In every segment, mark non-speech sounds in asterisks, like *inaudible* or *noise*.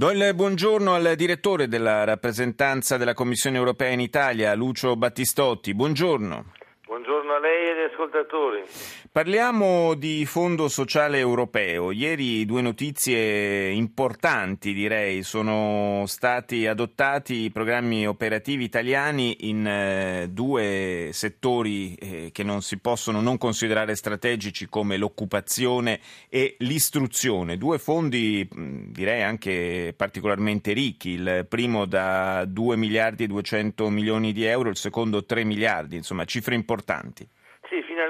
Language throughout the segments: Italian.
Do il buongiorno al direttore della rappresentanza della Commissione europea in Italia, Lucio Battistotti. Buongiorno. Lei e agli ascoltatori. Parliamo di Fondo Sociale Europeo. Ieri due notizie importanti, direi. Sono stati adottati i programmi operativi italiani in eh, due settori eh, che non si possono non considerare strategici come l'occupazione e l'istruzione. Due fondi, direi anche particolarmente ricchi. Il primo da 2 miliardi e 200 milioni di euro, il secondo 3 miliardi, insomma cifre importanti.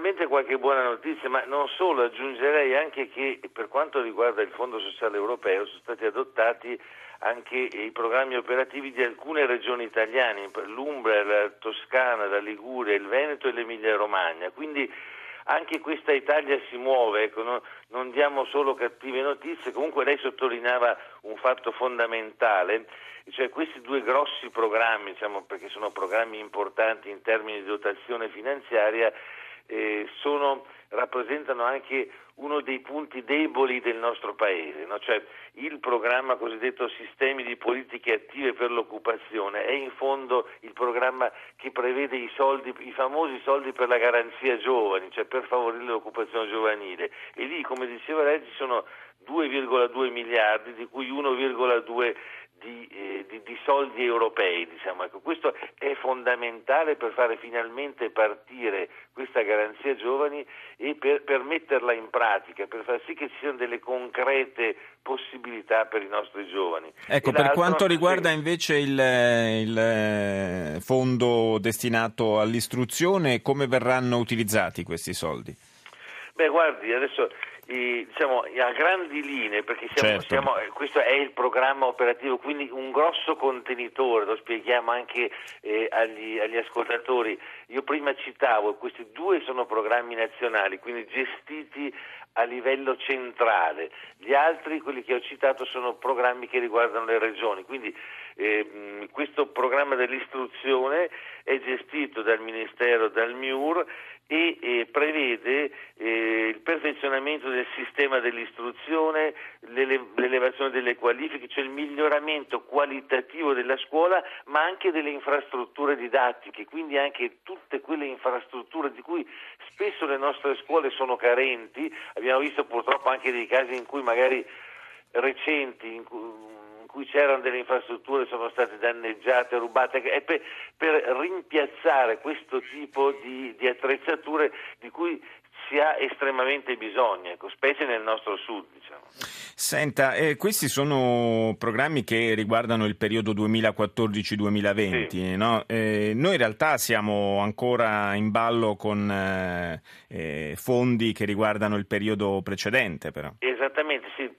Finalmente qualche buona notizia, ma non solo, aggiungerei anche che per quanto riguarda il Fondo Sociale Europeo sono stati adottati anche i programmi operativi di alcune regioni italiane, l'Umbria, la Toscana, la Liguria, il Veneto e l'Emilia Romagna. Quindi anche questa Italia si muove, ecco, non, non diamo solo cattive notizie, comunque lei sottolineava un fatto fondamentale, cioè questi due grossi programmi, diciamo, perché sono programmi importanti in termini di dotazione finanziaria, eh, sono, rappresentano anche uno dei punti deboli del nostro Paese, no? cioè il programma cosiddetto Sistemi di politiche attive per l'occupazione è in fondo il programma che prevede i soldi, i famosi soldi per la garanzia giovani, cioè per favorire l'occupazione giovanile e lì come diceva lei ci sono 2,2 miliardi di cui 1,2 di, eh, di, di, soldi europei. Diciamo. Ecco, questo è fondamentale per fare finalmente partire questa garanzia giovani e per, per, metterla in pratica, per far sì che ci siano delle concrete possibilità per i nostri giovani. Ecco, per quanto riguarda invece il, il eh, fondo destinato all'istruzione, come verranno utilizzati questi soldi? Beh, guardi, adesso diciamo, a grandi linee, perché siamo, certo. siamo, eh, questo è il programma operativo, quindi un grosso contenitore, lo spieghiamo anche eh, agli, agli, ascoltatori. Io prima citavo, questi due sono programmi nazionali, quindi gestiti a livello centrale. Gli altri, quelli che ho citato, sono programmi che riguardano le regioni. Quindi eh, questo programma dell'istruzione è gestito dal Ministero, dal MIUR e eh, prevede eh, il perfezionamento del sistema dell'istruzione, l'ele- l'elevazione delle qualifiche, cioè il miglioramento qualitativo della scuola, ma anche delle infrastrutture didattiche, quindi anche tutte quelle infrastrutture di cui spesso le nostre scuole sono carenti. Abbiamo visto purtroppo anche dei casi in cui magari recenti, in cui, cui c'erano delle infrastrutture sono state danneggiate, rubate, è per, per rimpiazzare questo tipo di, di attrezzature di cui si ha estremamente bisogno, ecco, specie nel nostro sud. Diciamo. Senta, eh, questi sono programmi che riguardano il periodo 2014-2020, sì. no? eh, noi in realtà siamo ancora in ballo con eh, eh fondi che riguardano il periodo precedente però. Esattamente, sì, il,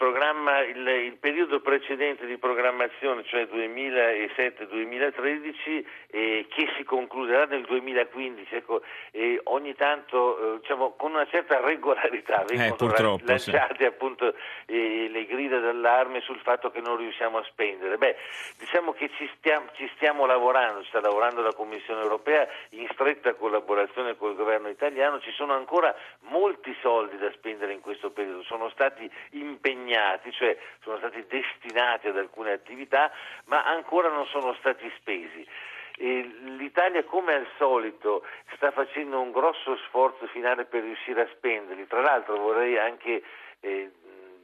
il, il periodo precedente di programmazione, cioè 2007-2013, eh, che si concluderà nel 2015, ecco, ogni tanto diciamo, con una certa regolarità eh, vengono eh, lanciate sì. appunto eh, le grida d'allarme sul fatto che non riusciamo a spendere. Beh, diciamo che ci stiamo, ci stiamo lavorando, sta lavorando la Commissione europea in stretta collaborazione con il governo italiano, ci sono ancora molti soldi da spendere in questo periodo, sono stati impegnati, cioè sono stati destinati ad alcune attività, ma ancora non sono stati spesi. L'Italia come al solito sta facendo un grosso sforzo finale per riuscire a spenderli. Tra l'altro vorrei anche eh,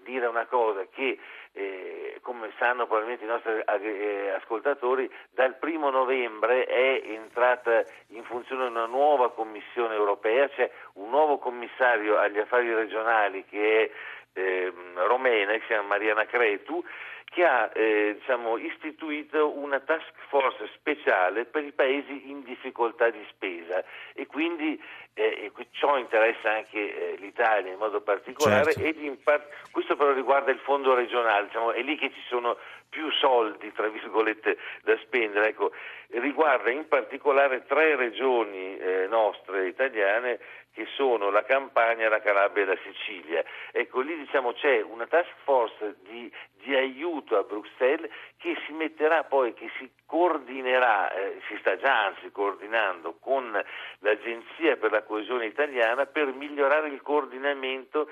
dire una cosa che eh, come sanno probabilmente i nostri eh, ascoltatori, dal primo novembre è entrata in funzione una nuova Commissione europea, c'è un nuovo commissario agli affari regionali che è eh, romena, che si chiama Mariana Cretu, che ha eh, diciamo, istituito una task force speciale per i paesi in difficoltà di spesa e quindi eh, ciò interessa anche eh, l'Italia in modo particolare certo. e par- questo però riguarda il fondo regionale, diciamo, è lì che ci sono più soldi, tra virgolette, da spendere. Ecco, riguarda in particolare tre regioni eh, nostre italiane che sono la Campania, la Calabria e la Sicilia. Ecco, lì diciamo c'è una task force di, di aiuto a Bruxelles che si metterà poi, che si coordinerà, eh, si sta già anzi coordinando con l'Agenzia per la coesione italiana per migliorare il coordinamento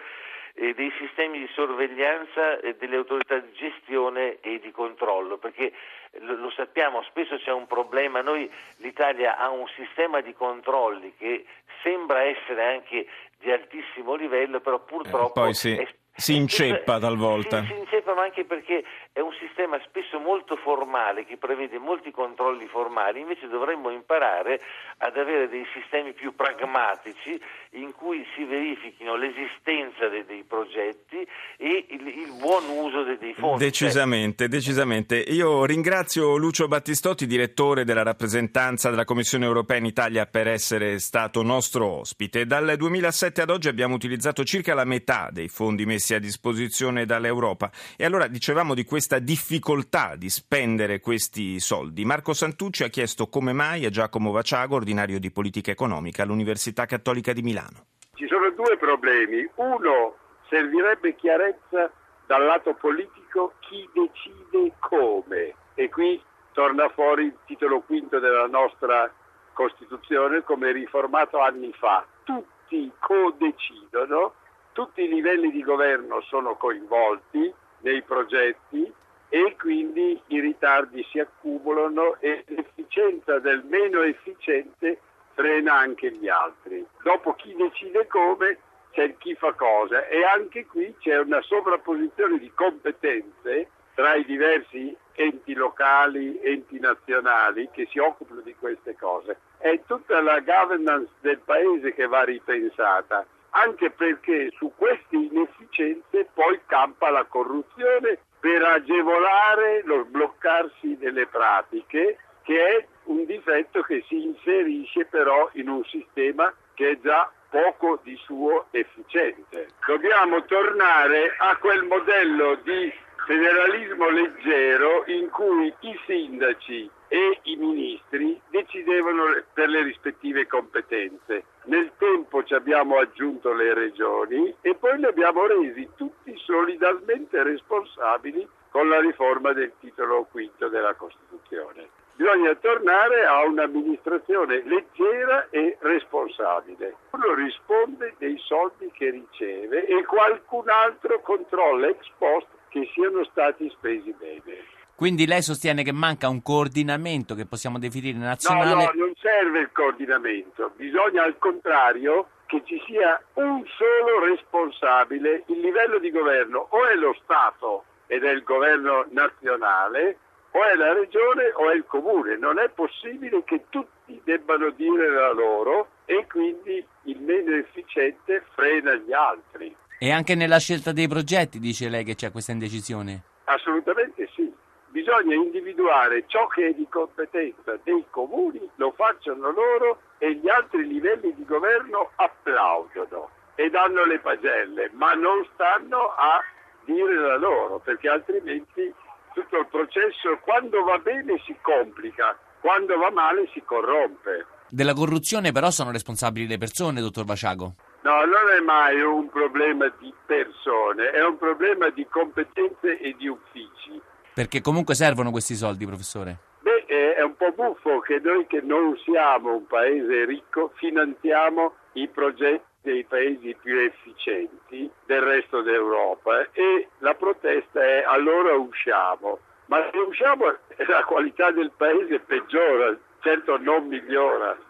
eh, dei sistemi di sorveglianza e delle autorità di gestione e di controllo, perché lo, lo, sappiamo, spesso c'è un problema, noi l'Italia ha un sistema di controlli che sembra essere anche di altissimo livello, però purtroppo eh, poi sì. è si inceppa talvolta. Si, si, inceppa ma anche perché è un sistema spesso molto formale che prevede molti controlli formali, invece dovremmo imparare ad avere dei sistemi più pragmatici in cui si verifichino l'esistenza dei, dei progetti e il, il, buon uso dei, dei fondi. Decisamente, decisamente. Io ringrazio Lucio Battistotti, direttore della rappresentanza della Commissione europea in Italia per essere stato nostro ospite. Dal 2007 ad oggi abbiamo utilizzato circa la metà dei fondi messi a disposizione dall'Europa. E allora dicevamo di questa difficoltà di spendere questi soldi. Marco Santucci ha chiesto come mai a Giacomo Vaciago, ordinario di politica economica all'Università Cattolica di Milano. Ci sono due problemi. Uno, servirebbe chiarezza dal lato politico chi decide come. E qui torna fuori il titolo quinto della nostra Costituzione come riformato anni fa. Tutti co-decidono tutti i livelli di governo sono coinvolti nei progetti e quindi i ritardi si accumulano e l'efficienza del meno efficiente frena anche gli altri. Dopo chi decide come c'è chi fa cosa e anche qui c'è una sovrapposizione di competenze tra i diversi enti locali, enti nazionali che si occupano di queste cose. È tutta la governance del paese che va ripensata anche perché su queste inefficienze poi campa la corruzione per agevolare lo sbloccarsi delle pratiche, che è un difetto che si inserisce però in un sistema che è già poco di suo efficiente. Dobbiamo tornare a quel modello di federalismo leggero in cui i sindaci e i ministri decidevano per le rispettive competenze. Nel ci abbiamo aggiunto le regioni e poi li abbiamo resi tutti solidarmente responsabili con la riforma del titolo quinto della Costituzione. Bisogna tornare a un'amministrazione leggera e responsabile. Uno risponde dei soldi che riceve e qualcun altro controlla ex post che siano stati spesi bene. Quindi lei sostiene che manca un coordinamento che possiamo definire nazionale? No, no, non serve il coordinamento, bisogna al contrario che ci sia un solo responsabile, il livello di governo o è lo Stato ed è il governo nazionale o è la regione o è il comune, non è possibile che tutti debbano dire la loro e quindi il meno efficiente frena gli altri. E anche nella scelta dei progetti dice lei che c'è questa indecisione? Assolutamente sì. Bisogna individuare ciò che è di competenza dei comuni, lo facciano loro e gli altri livelli di governo applaudono e danno le pagelle, ma non stanno a dire la loro, perché altrimenti tutto il processo quando va bene si complica, quando va male si corrompe. Della corruzione però sono responsabili le persone, dottor Vaciago. No, non è mai un problema di persone, è un problema di competenze e di uffici. Perché comunque servono questi soldi, professore? Beh, è un po' buffo che noi che non siamo un paese ricco finanziamo i progetti dei paesi più efficienti del resto d'Europa e la protesta è allora usciamo. Ma se usciamo *laughs* la qualità del paese peggiora, certo non migliora.